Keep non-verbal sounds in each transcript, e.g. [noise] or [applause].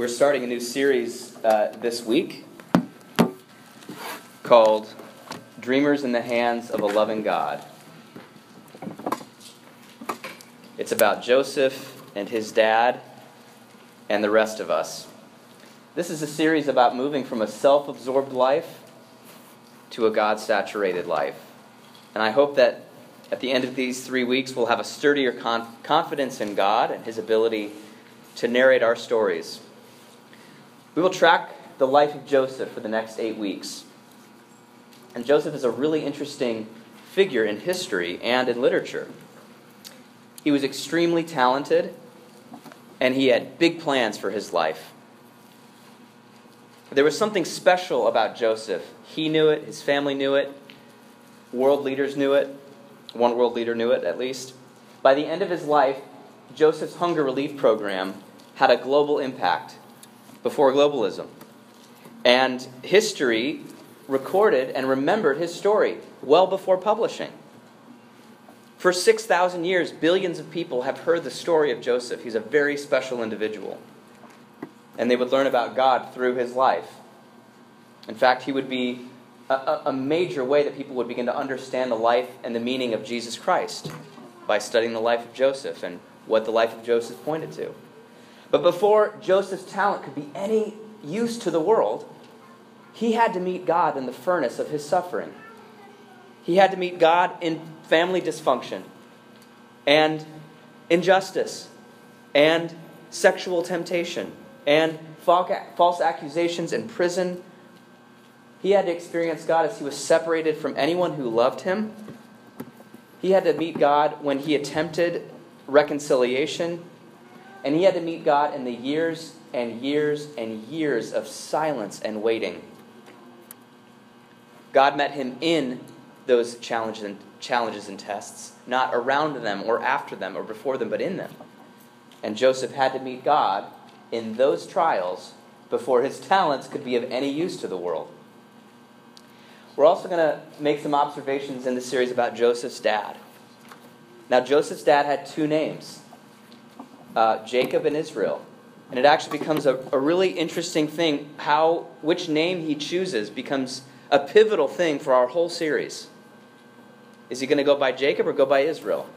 We're starting a new series uh, this week called Dreamers in the Hands of a Loving God. It's about Joseph and his dad and the rest of us. This is a series about moving from a self absorbed life to a God saturated life. And I hope that at the end of these three weeks, we'll have a sturdier conf- confidence in God and his ability to narrate our stories. We will track the life of Joseph for the next eight weeks. And Joseph is a really interesting figure in history and in literature. He was extremely talented, and he had big plans for his life. There was something special about Joseph. He knew it, his family knew it, world leaders knew it, one world leader knew it at least. By the end of his life, Joseph's hunger relief program had a global impact before globalism. And history recorded and remembered his story well before publishing. For 6,000 years, billions of people have heard the story of Joseph. He's a very special individual. And they would learn about God through his life. In fact, he would be a, a, major way that people would begin to understand the life and the meaning of Jesus Christ by studying the life of Joseph and what the life of Joseph pointed to. But before Joseph's talent could be any use to the world, he had to meet God in the furnace of his suffering. He had to meet God in family dysfunction and injustice and sexual temptation and false accusations in prison. He had to experience God as he was separated from anyone who loved him. He had to meet God when he attempted reconciliation and he had to meet God in the years and years and years of silence and waiting. God met him in those challenges and, challenges and tests, not around them or after them or before them, but in them. And Joseph had to meet God in those trials before his talents could be of any use to the world. We're also going to make some observations in the series about Joseph's dad. Now, Joseph's dad had two names uh, Jacob and Israel. And it actually becomes a, a really interesting thing how which name he chooses becomes a pivotal thing for our whole series. Is he going to go by Jacob or go by Israel?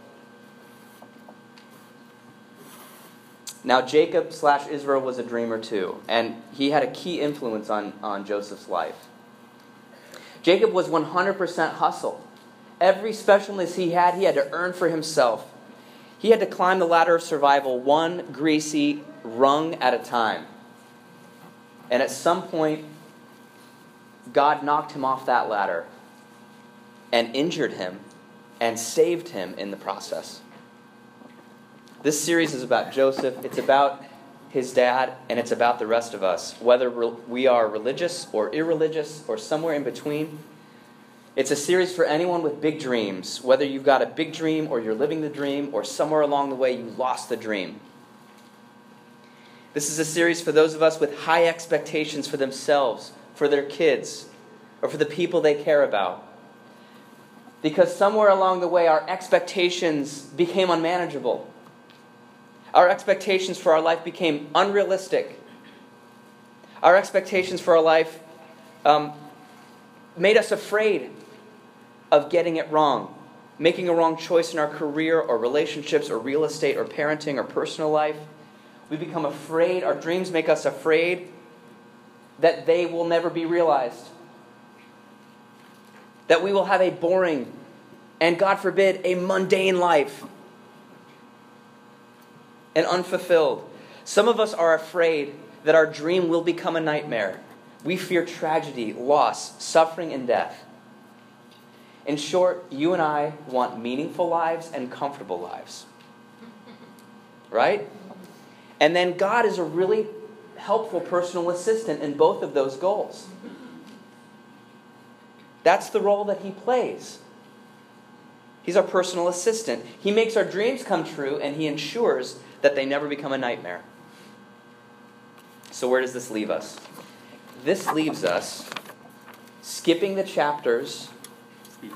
Now, Jacob slash Israel was a dreamer too, and he had a key influence on, on Joseph's life. Jacob was 100% hustle. Every specialness he had, he had to earn for himself. He had to climb the ladder of survival one greasy rung at a time. And at some point, God knocked him off that ladder and injured him and saved him in the process. This series is about Joseph. It's about his dad, and it's about the rest of us. Whether we are religious or irreligious or somewhere in between, it's a series for anyone with big dreams, whether you've got a big dream or you're living the dream or somewhere along the way you lost the dream. This is a series for those of us with high expectations for themselves, for their kids, or for the people they care about. Because somewhere along the way, our expectations became unmanageable. Our expectations for our life became unrealistic. Our expectations for our life um, made us afraid of getting it wrong, making a wrong choice in our career or relationships or real estate or parenting or personal life. We become afraid, our dreams make us afraid that they will never be realized. That we will have a boring and, God forbid, a mundane life and unfulfilled. Some of us are afraid that our dream will become a nightmare. We fear tragedy, loss, suffering, and death. In short, you and I want meaningful lives and comfortable lives. Right? And then God is a really helpful personal assistant in both of those goals. That's the role that He plays. He's our personal assistant. He makes our dreams come true and He ensures that they never become a nightmare. So, where does this leave us? This leaves us skipping the chapters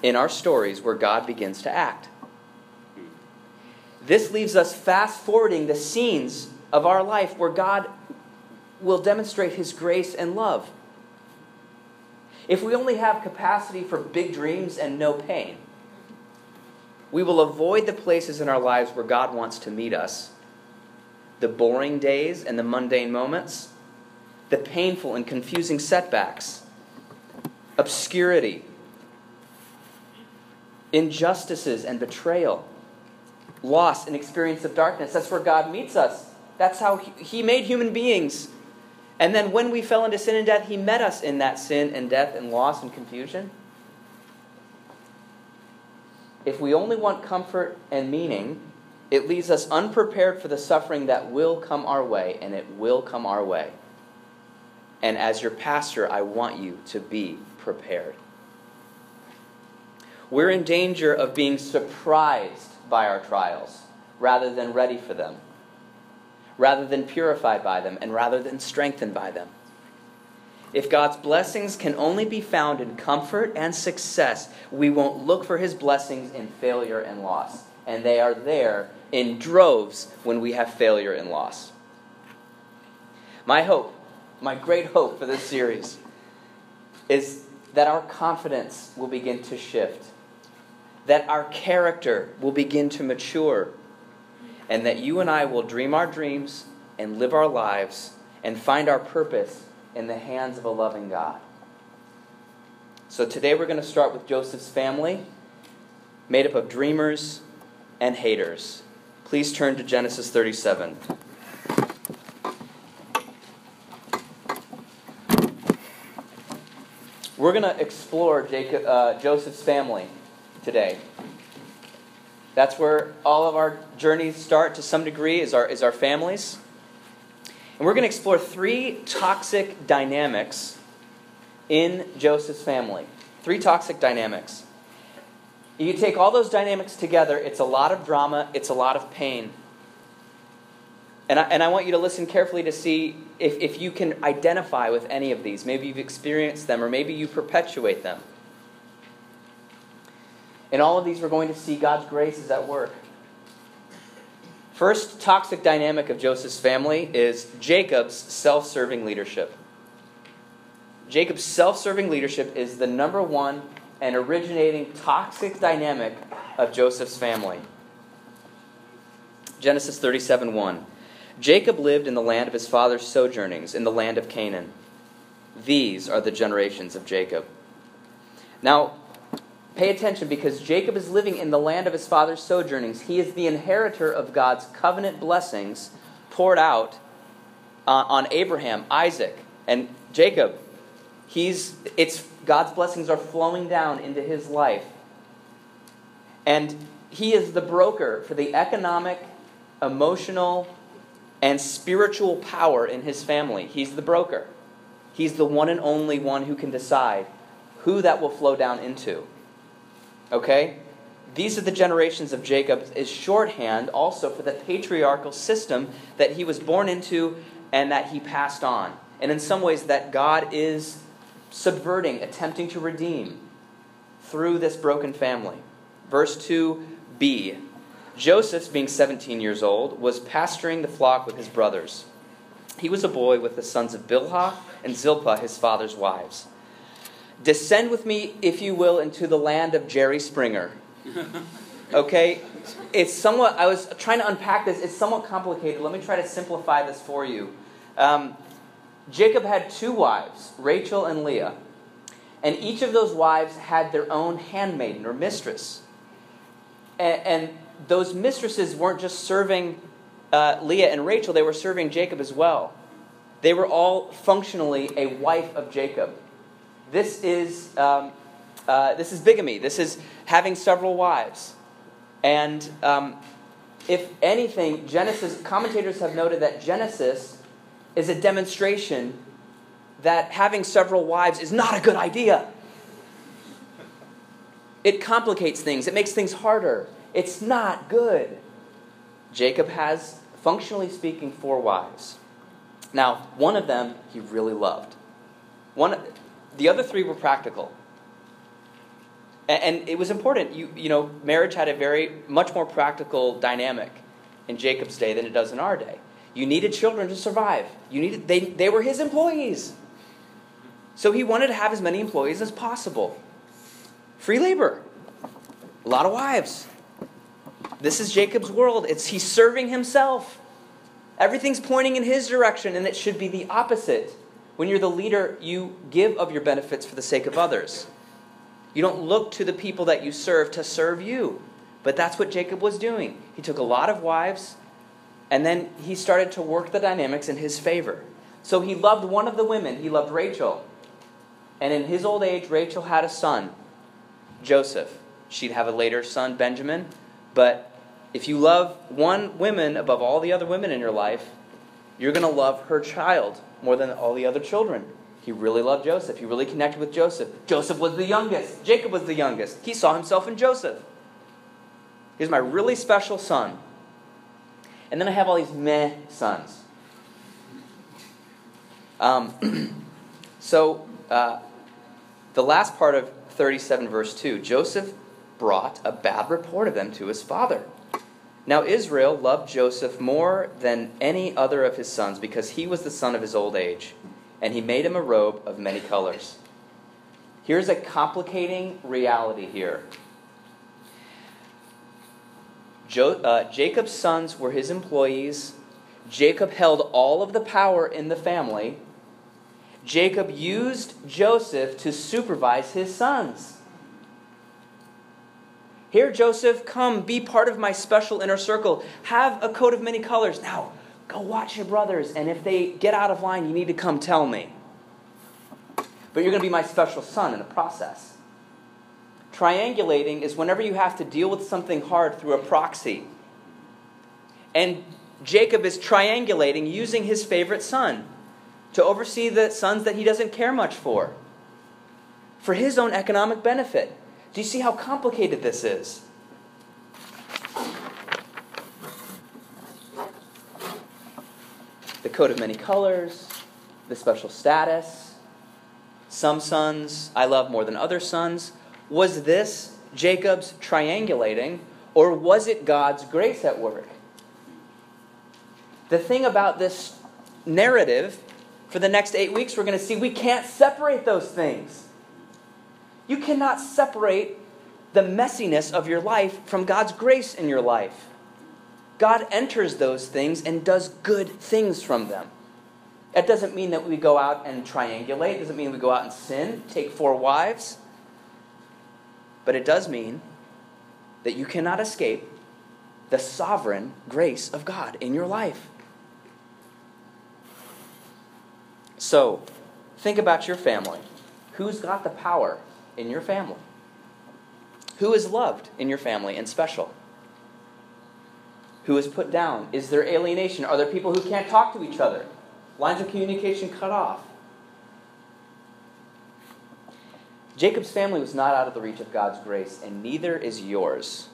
in our stories where God begins to act. This leaves us fast forwarding the scenes of our life where God will demonstrate his grace and love. If we only have capacity for big dreams and no pain, we will avoid the places in our lives where God wants to meet us the boring days and the mundane moments, the painful and confusing setbacks, obscurity, injustices and betrayal, loss and experience of darkness. That's where God meets us. That's how He made human beings. And then when we fell into sin and death, He met us in that sin and death and loss and confusion. If we only want comfort and meaning, it leaves us unprepared for the suffering that will come our way, and it will come our way. And as your pastor, I want you to be prepared. We're in danger of being surprised by our trials rather than ready for them, rather than purified by them, and rather than strengthened by them. If God's blessings can only be found in comfort and success, we won't look for his blessings in failure and loss. And they are there in droves when we have failure and loss. My hope, my great hope for this series, is that our confidence will begin to shift, that our character will begin to mature, and that you and I will dream our dreams and live our lives and find our purpose in the hands of a loving God. So today we're going to start with Joseph's family, made up of dreamers and haters. Please turn to Genesis 37. We're going to explore Jacob, uh, Joseph's family today. That's where all of our journeys start to some degree, is our, is our families. And we're going to explore three toxic dynamics in Joseph's family. Three toxic dynamics. You take all those dynamics together, it's a lot of drama, it's a lot of pain. And I, and I want you to listen carefully to see if, if you can identify with any of these. Maybe you've experienced them, or maybe you perpetuate them. In all of these, we're going to see God's grace is at work. First toxic dynamic of Joseph's family is Jacob's self serving leadership. Jacob's self serving leadership is the number one and originating toxic dynamic of Joseph's family. Genesis 37 1. Jacob lived in the land of his father's sojournings, in the land of Canaan. These are the generations of Jacob. Now, pay attention because Jacob is living in the land of his father's sojournings. He is the inheritor of God's covenant blessings poured out uh, on Abraham, Isaac, and Jacob. He's, it's God's blessings are flowing down into his life. And he is the broker for the economic, emotional, and spiritual power in his family. He's the broker. He's the one and only one who can decide who that will flow down into. Okay? These are the generations of Jacob, is shorthand also for the patriarchal system that he was born into and that he passed on. And in some ways, that God is subverting, attempting to redeem through this broken family. Verse 2b Joseph, being 17 years old, was pasturing the flock with his brothers. He was a boy with the sons of Bilhah and Zilpah, his father's wives. Descend with me, if you will, into the land of Jerry Springer. [laughs] Okay? It's somewhat, I was trying to unpack this. It's somewhat complicated. Let me try to simplify this for you. Um, Jacob had two wives, Rachel and Leah. And each of those wives had their own handmaiden or mistress. And, and those mistresses weren't just serving uh, Leah and Rachel, they were serving Jacob as well. They were all functionally a wife of Jacob. This is, um, uh, this is bigamy. This is having several wives. And um, if anything, Genesis, commentators have noted that Genesis is a demonstration that having several wives is not a good idea. It complicates things, it makes things harder. It's not good. Jacob has, functionally speaking, four wives. Now, one of them he really loved. One, the other three were practical. And, and it was important. You, you know, marriage had a very, much more practical dynamic in Jacob's day than it does in our day. You needed children to survive. You needed, they, they were his employees. So he wanted to have as many employees as possible. Free labor. A lot of wives. This is Jacob's world. It's he's serving himself. Everything's pointing in his direction, and it should be the opposite. When you're the leader, you give of your benefits for the sake of others. You don't look to the people that you serve to serve you. But that's what Jacob was doing. He took a lot of wives, and then he started to work the dynamics in his favor. So he loved one of the women, he loved Rachel. And in his old age, Rachel had a son, Joseph. She'd have a later son, Benjamin. But if you love one woman above all the other women in your life, you're going to love her child more than all the other children. He really loved Joseph. He really connected with Joseph. Joseph was the youngest. Jacob was the youngest. He saw himself in Joseph. He's my really special son. And then I have all these meh sons. Um, [clears throat] so, uh, the last part of 37, verse 2 Joseph brought a bad report of them to his father. Now Israel loved Joseph more than any other of his sons because he was the son of his old age, and he made him a robe of many colors. Here's a complicating reality here. Jo- uh, Jacob's sons were his employees. Jacob held all of the power in the family. Jacob used Joseph to supervise his sons. Here, Joseph, come, be part of my special inner circle. Have a coat of many colors. Now, go watch your brothers, and if they get out of line, you need to come tell me. But you're going to be my special son in the process. Triangulating is whenever you have to deal with something hard through a proxy. And Jacob is triangulating using his favorite son to oversee the sons that he doesn't care much for, for his own economic benefit. Do you see how complicated this is? The coat of many colors, the special status, some sons I love more than other sons. Was this Jacob's triangulating, or was it God's grace at work? The thing about this narrative for the next eight weeks, we're going to see we can't separate those things. You cannot separate the messiness of your life from God's grace in your life. God enters those things and does good things from them. That doesn't mean that we go out and triangulate, it doesn't mean we go out and sin, take four wives. But it does mean that you cannot escape the sovereign grace of God in your life. So, think about your family. Who's got the power in your family? Who is loved in your family and special? Who is put down? Is there alienation? Are there people who can't talk to each other? Lines of communication cut off. Jacob's family was not out of the reach of God's grace, and neither is yours.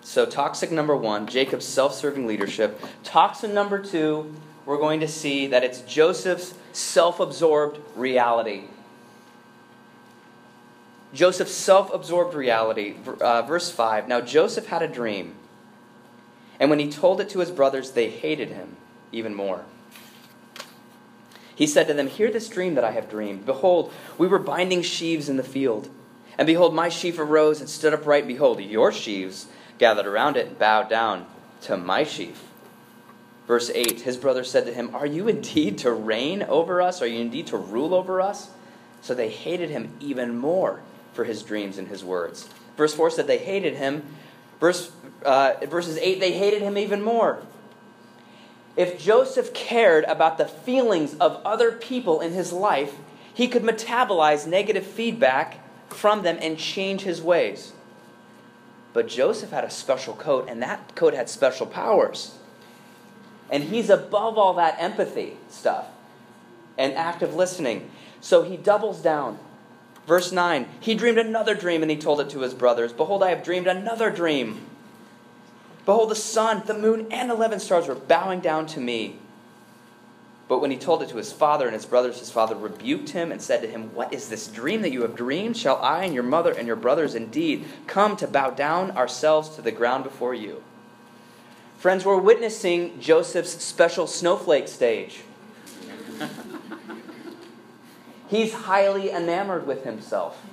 So, toxic number one, Jacob's self serving leadership. Toxin number two, we're going to see that it's Joseph's self absorbed reality. Joseph's self absorbed reality. Uh, verse 5 Now Joseph had a dream, and when he told it to his brothers, they hated him even more. He said to them, Hear this dream that I have dreamed. Behold, we were binding sheaves in the field. And behold, my sheaf arose and stood upright. And behold, your sheaves gathered around it and bowed down to my sheaf. Verse 8 His brother said to him, Are you indeed to reign over us? Are you indeed to rule over us? So they hated him even more for his dreams and his words. Verse 4 said they hated him. Verse, uh, verses 8, they hated him even more. If Joseph cared about the feelings of other people in his life, he could metabolize negative feedback from them and change his ways. But Joseph had a special coat, and that coat had special powers. And he's above all that empathy stuff and active listening. So he doubles down. Verse 9 He dreamed another dream, and he told it to his brothers. Behold, I have dreamed another dream. Behold, the sun, the moon, and eleven stars were bowing down to me. But when he told it to his father and his brothers, his father rebuked him and said to him, What is this dream that you have dreamed? Shall I and your mother and your brothers indeed come to bow down ourselves to the ground before you? Friends, we're witnessing Joseph's special snowflake stage. [laughs] He's highly enamored with himself.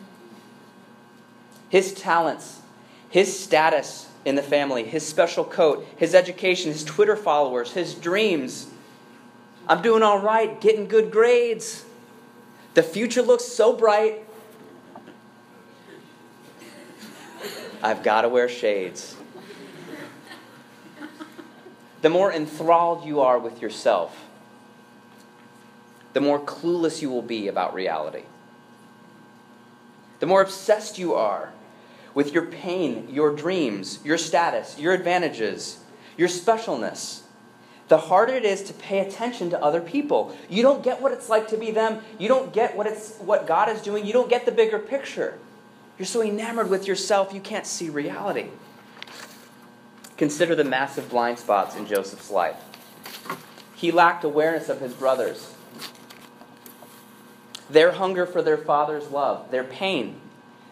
His talents, his status in the family, his special coat, his education, his Twitter followers, his dreams. I'm doing all right, getting good grades. The future looks so bright. I've got to wear shades. The more enthralled you are with yourself, the more clueless you will be about reality. The more obsessed you are with your pain, your dreams, your status, your advantages, your specialness, the harder it is to pay attention to other people. You don't get what it's like to be them. You don't get what it's what God is doing. You don't get the bigger picture. You're so enamored with yourself you can't see reality. Consider the massive blind spots in Joseph's life. He lacked awareness of his brothers their hunger for their father's love, their pain,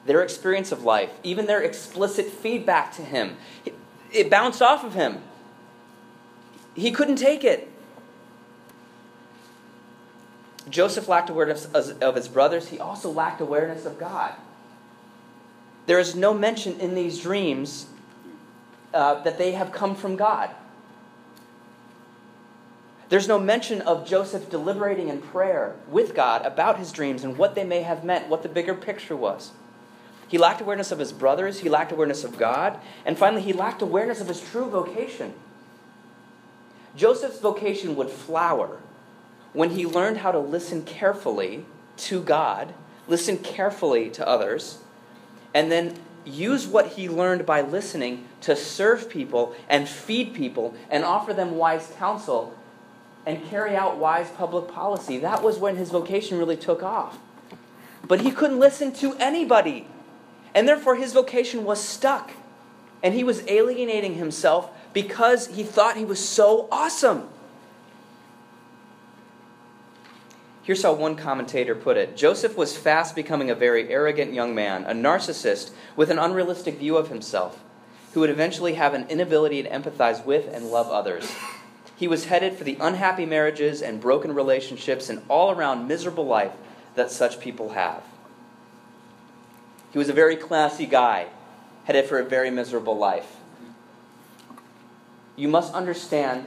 their experience of life, even their explicit feedback to him. It bounced off of him. He couldn't take it. Joseph lacked awareness of his brothers. He also lacked awareness of God. There is no mention in these dreams uh, that they have come from God. There's no mention of Joseph deliberating in prayer with God about his dreams and what they may have meant, what the bigger picture was. He lacked awareness of his brothers, he lacked awareness of God, and finally, he lacked awareness of his true vocation. Joseph's vocation would flower when he learned how to listen carefully to God, listen carefully to others, and then use what he learned by listening to serve people and feed people and offer them wise counsel and carry out wise public policy. That was when his vocation really took off. But he couldn't listen to anybody. And therefore, his vocation was stuck. And he was alienating himself because he thought he was so awesome. Here's how one commentator put it Joseph was fast becoming a very arrogant young man, a narcissist with an unrealistic view of himself, who would eventually have an inability to empathize with and love others. He was headed for the unhappy marriages and broken relationships and all around miserable life that such people have. He was a very classy guy, headed for a very miserable life. You must understand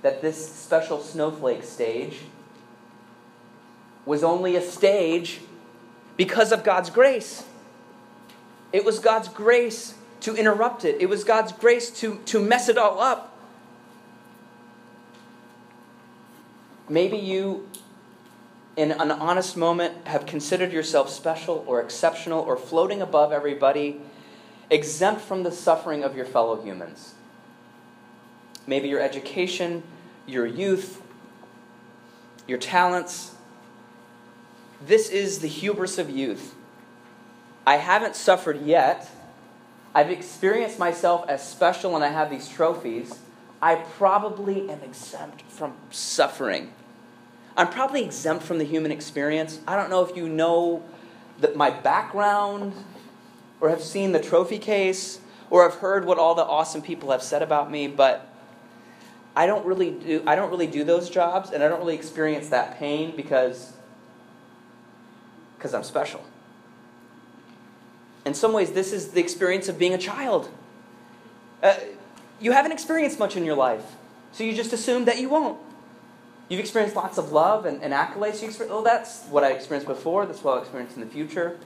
that this special snowflake stage was only a stage because of God's grace. It was God's grace to interrupt it, it was God's grace to, to mess it all up. Maybe you, in an honest moment, have considered yourself special or exceptional or floating above everybody, exempt from the suffering of your fellow humans. Maybe your education, your youth, your talents. This is the hubris of youth. I haven't suffered yet. I've experienced myself as special and I have these trophies. I probably am exempt from suffering. I'm probably exempt from the human experience. I don't know if you know that my background or have seen the trophy case or have heard what all the awesome people have said about me, but I don't really do I don't really do those jobs and I don't really experience that pain because because I'm special. In some ways, this is the experience of being a child. Uh, you haven't experienced much in your life, so you just assume that you won't. You've experienced lots of love and, and accolades. You oh, that's what I experienced before. That's what I'll experience in the future.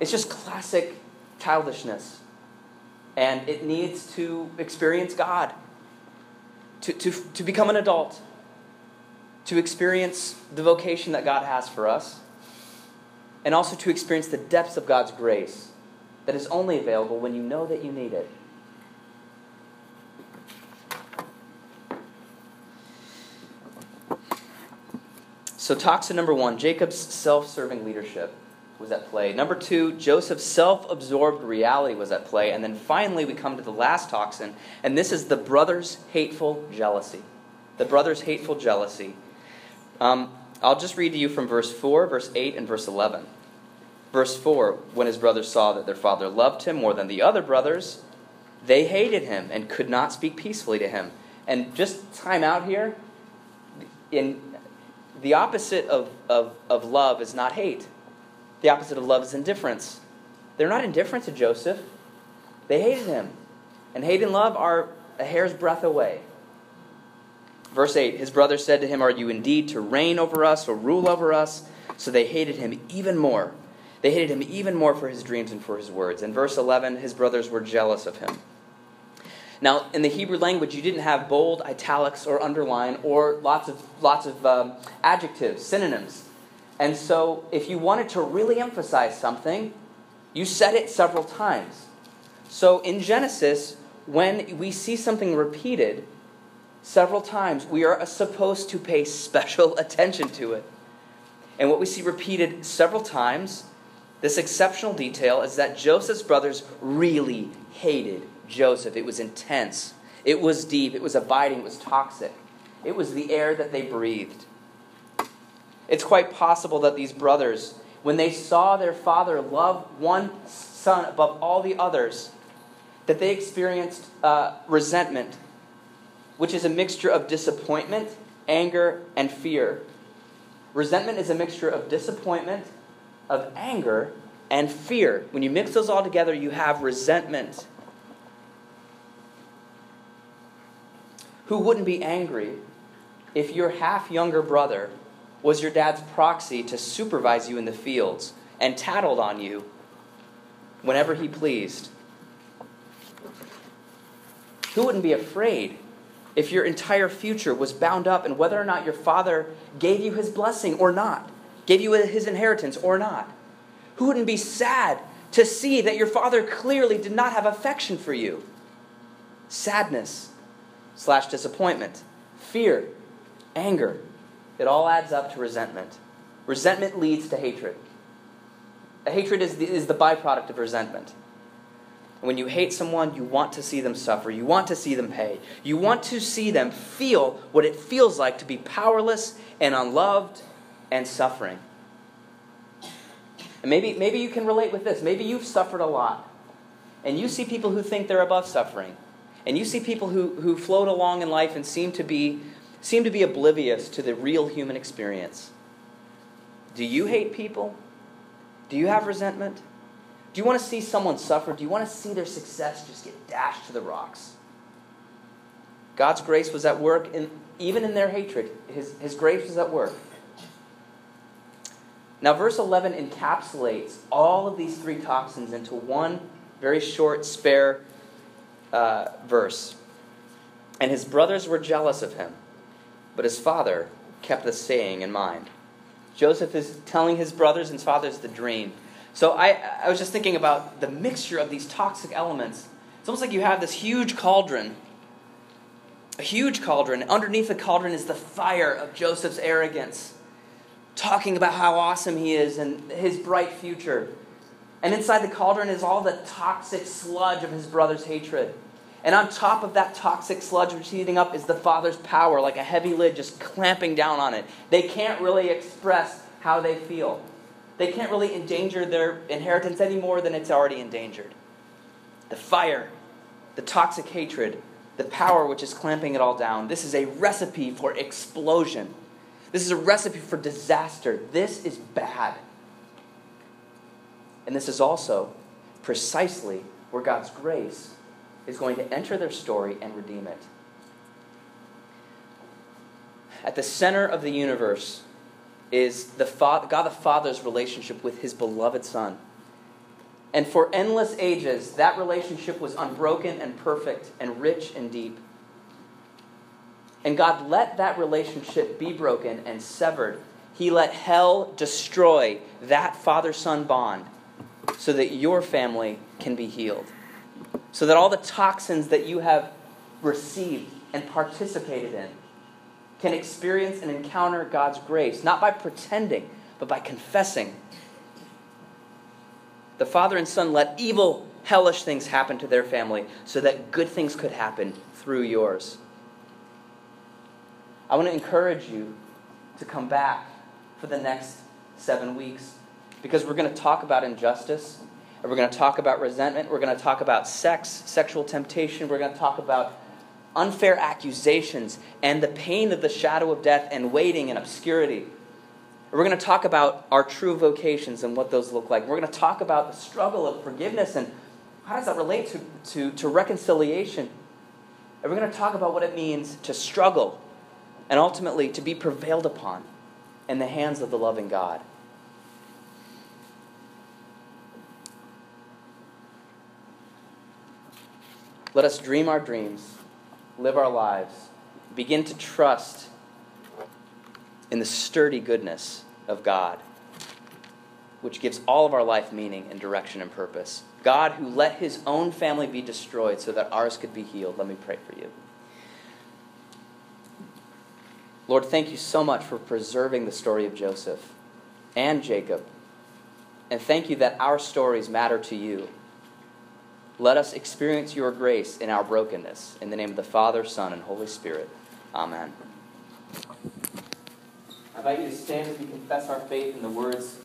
It's just classic childishness. And it needs to experience God, to, to, to become an adult, to experience the vocation that God has for us, and also to experience the depths of God's grace that is only available when you know that you need it. So, toxin number one Jacob's self serving leadership was at play. Number two, Joseph's self absorbed reality was at play. And then finally, we come to the last toxin, and this is the brother's hateful jealousy. The brother's hateful jealousy. Um, I'll just read to you from verse 4, verse 8, and verse 11. Verse 4 When his brothers saw that their father loved him more than the other brothers, They hated him and could not speak peacefully to him. And just time out here. In the opposite of, of, of love is not hate. The opposite of love is indifference. They're not indifferent to Joseph. They hated him. And hate and love are a hair's breadth away. Verse 8 His brothers said to him, Are you indeed to reign over us or rule over us? So they hated him even more. They hated him even more for his dreams and for his words. In verse 11, his brothers were jealous of him. Now, in the Hebrew language, you didn't have bold, italics, or underline, or lots of, lots of um, adjectives, synonyms. And so, if you wanted to really emphasize something, you said it several times. So, in Genesis, when we see something repeated several times, we are supposed to pay special [laughs] attention to it. And what we see repeated several times, this exceptional detail, is that Joseph's brothers really hated Joseph. It was intense, it was deep, it was abiding, it was toxic. It was the air that they breathed. It's quite possible that these brothers, when they saw their father love one son above all the others, that they experienced uh, resentment, which is a mixture of disappointment, anger, and fear. Resentment is a mixture of disappointment, of anger, and fear. When you mix those all together, you have resentment. Who wouldn't be angry if your half younger brother was your dad's proxy to supervise you in the fields and tattled on you whenever he pleased? Who wouldn't be afraid if your entire future was bound up in whether or not your father gave you his blessing or not, gave you his inheritance or not? Who wouldn't be sad to see that your father clearly did not have affection for you? Sadness slash disappointment, fear, anger. It all adds up to resentment. Resentment leads to hatred. Hatred is the, is the byproduct of resentment. When you hate someone, you want to see them suffer. You want to see them pay. You want to see them feel what it feels like to be powerless and unloved and suffering. And maybe, maybe you can relate with this. Maybe you've suffered a lot. And you see people who think they're above suffering. And you see people who, who float along in life and seem to be seem to be oblivious to the real human experience. Do you hate people? Do you have resentment? Do you want to see someone suffer? Do you want to see their success just get dashed to the rocks? God's grace was at work in, even in their hatred. His, his grace was at work. Now, verse 11 encapsulates all of these three toxins into one very short, spare uh, verse. And his brothers were jealous of him, but his father kept the saying in mind. Joseph is telling his brothers and his fathers the dream. So I, I was just thinking about the mixture of these toxic elements. It's almost like you have this huge cauldron, a huge cauldron. Underneath the cauldron is the fire of Joseph's arrogance, talking about how awesome he is and his bright future. And inside the cauldron is all the toxic sludge of his brother's hatred. And on top of that toxic sludge which is heating up is the father's power, like a heavy lid just clamping down on it. They can't really express how they feel. They can't really endanger their inheritance any more than it's already endangered. The fire, the toxic hatred, the power which is clamping it all down. This is a recipe for explosion. This is a recipe for disaster. This is bad. And this is also precisely where God's grace is going to enter their story and redeem it. At the center of the universe is the Father, God the Father's relationship with his beloved Son. And for endless ages, that relationship was unbroken and perfect and rich and deep. And God let that relationship be broken and severed. He let hell destroy that father son bond so that your family can be healed so that all the toxins that you have received and participated in can experience and encounter God's grace, not by pretending, but by confessing. The father and son let evil, hellish things happen to their family so that good things could happen through yours. I want to encourage you to come back for the next seven weeks because we're going to talk about injustice and We're going to talk about resentment. We're going to talk about sex, sexual temptation. We're going to talk about unfair accusations and the pain of the shadow of death and waiting and obscurity. We're going to talk about our true vocations and what those look like. We're going to talk about the struggle of forgiveness and how does that relate to, to, to reconciliation. And we're going to talk about what it means to struggle and ultimately to be prevailed upon in the hands of the loving God. Let us dream our dreams, live our lives, begin to trust in the sturdy goodness of God, which gives all of our life meaning and direction and purpose. God, who let his own family be destroyed so that ours could be healed. Let me pray for you. Lord, thank you so much for preserving the story of Joseph and Jacob. And thank you that our stories matter to you. Let us experience your grace in our brokenness. In the name of the Father, Son, and Holy Spirit. Amen. I invite you to stand as we confess our faith in the words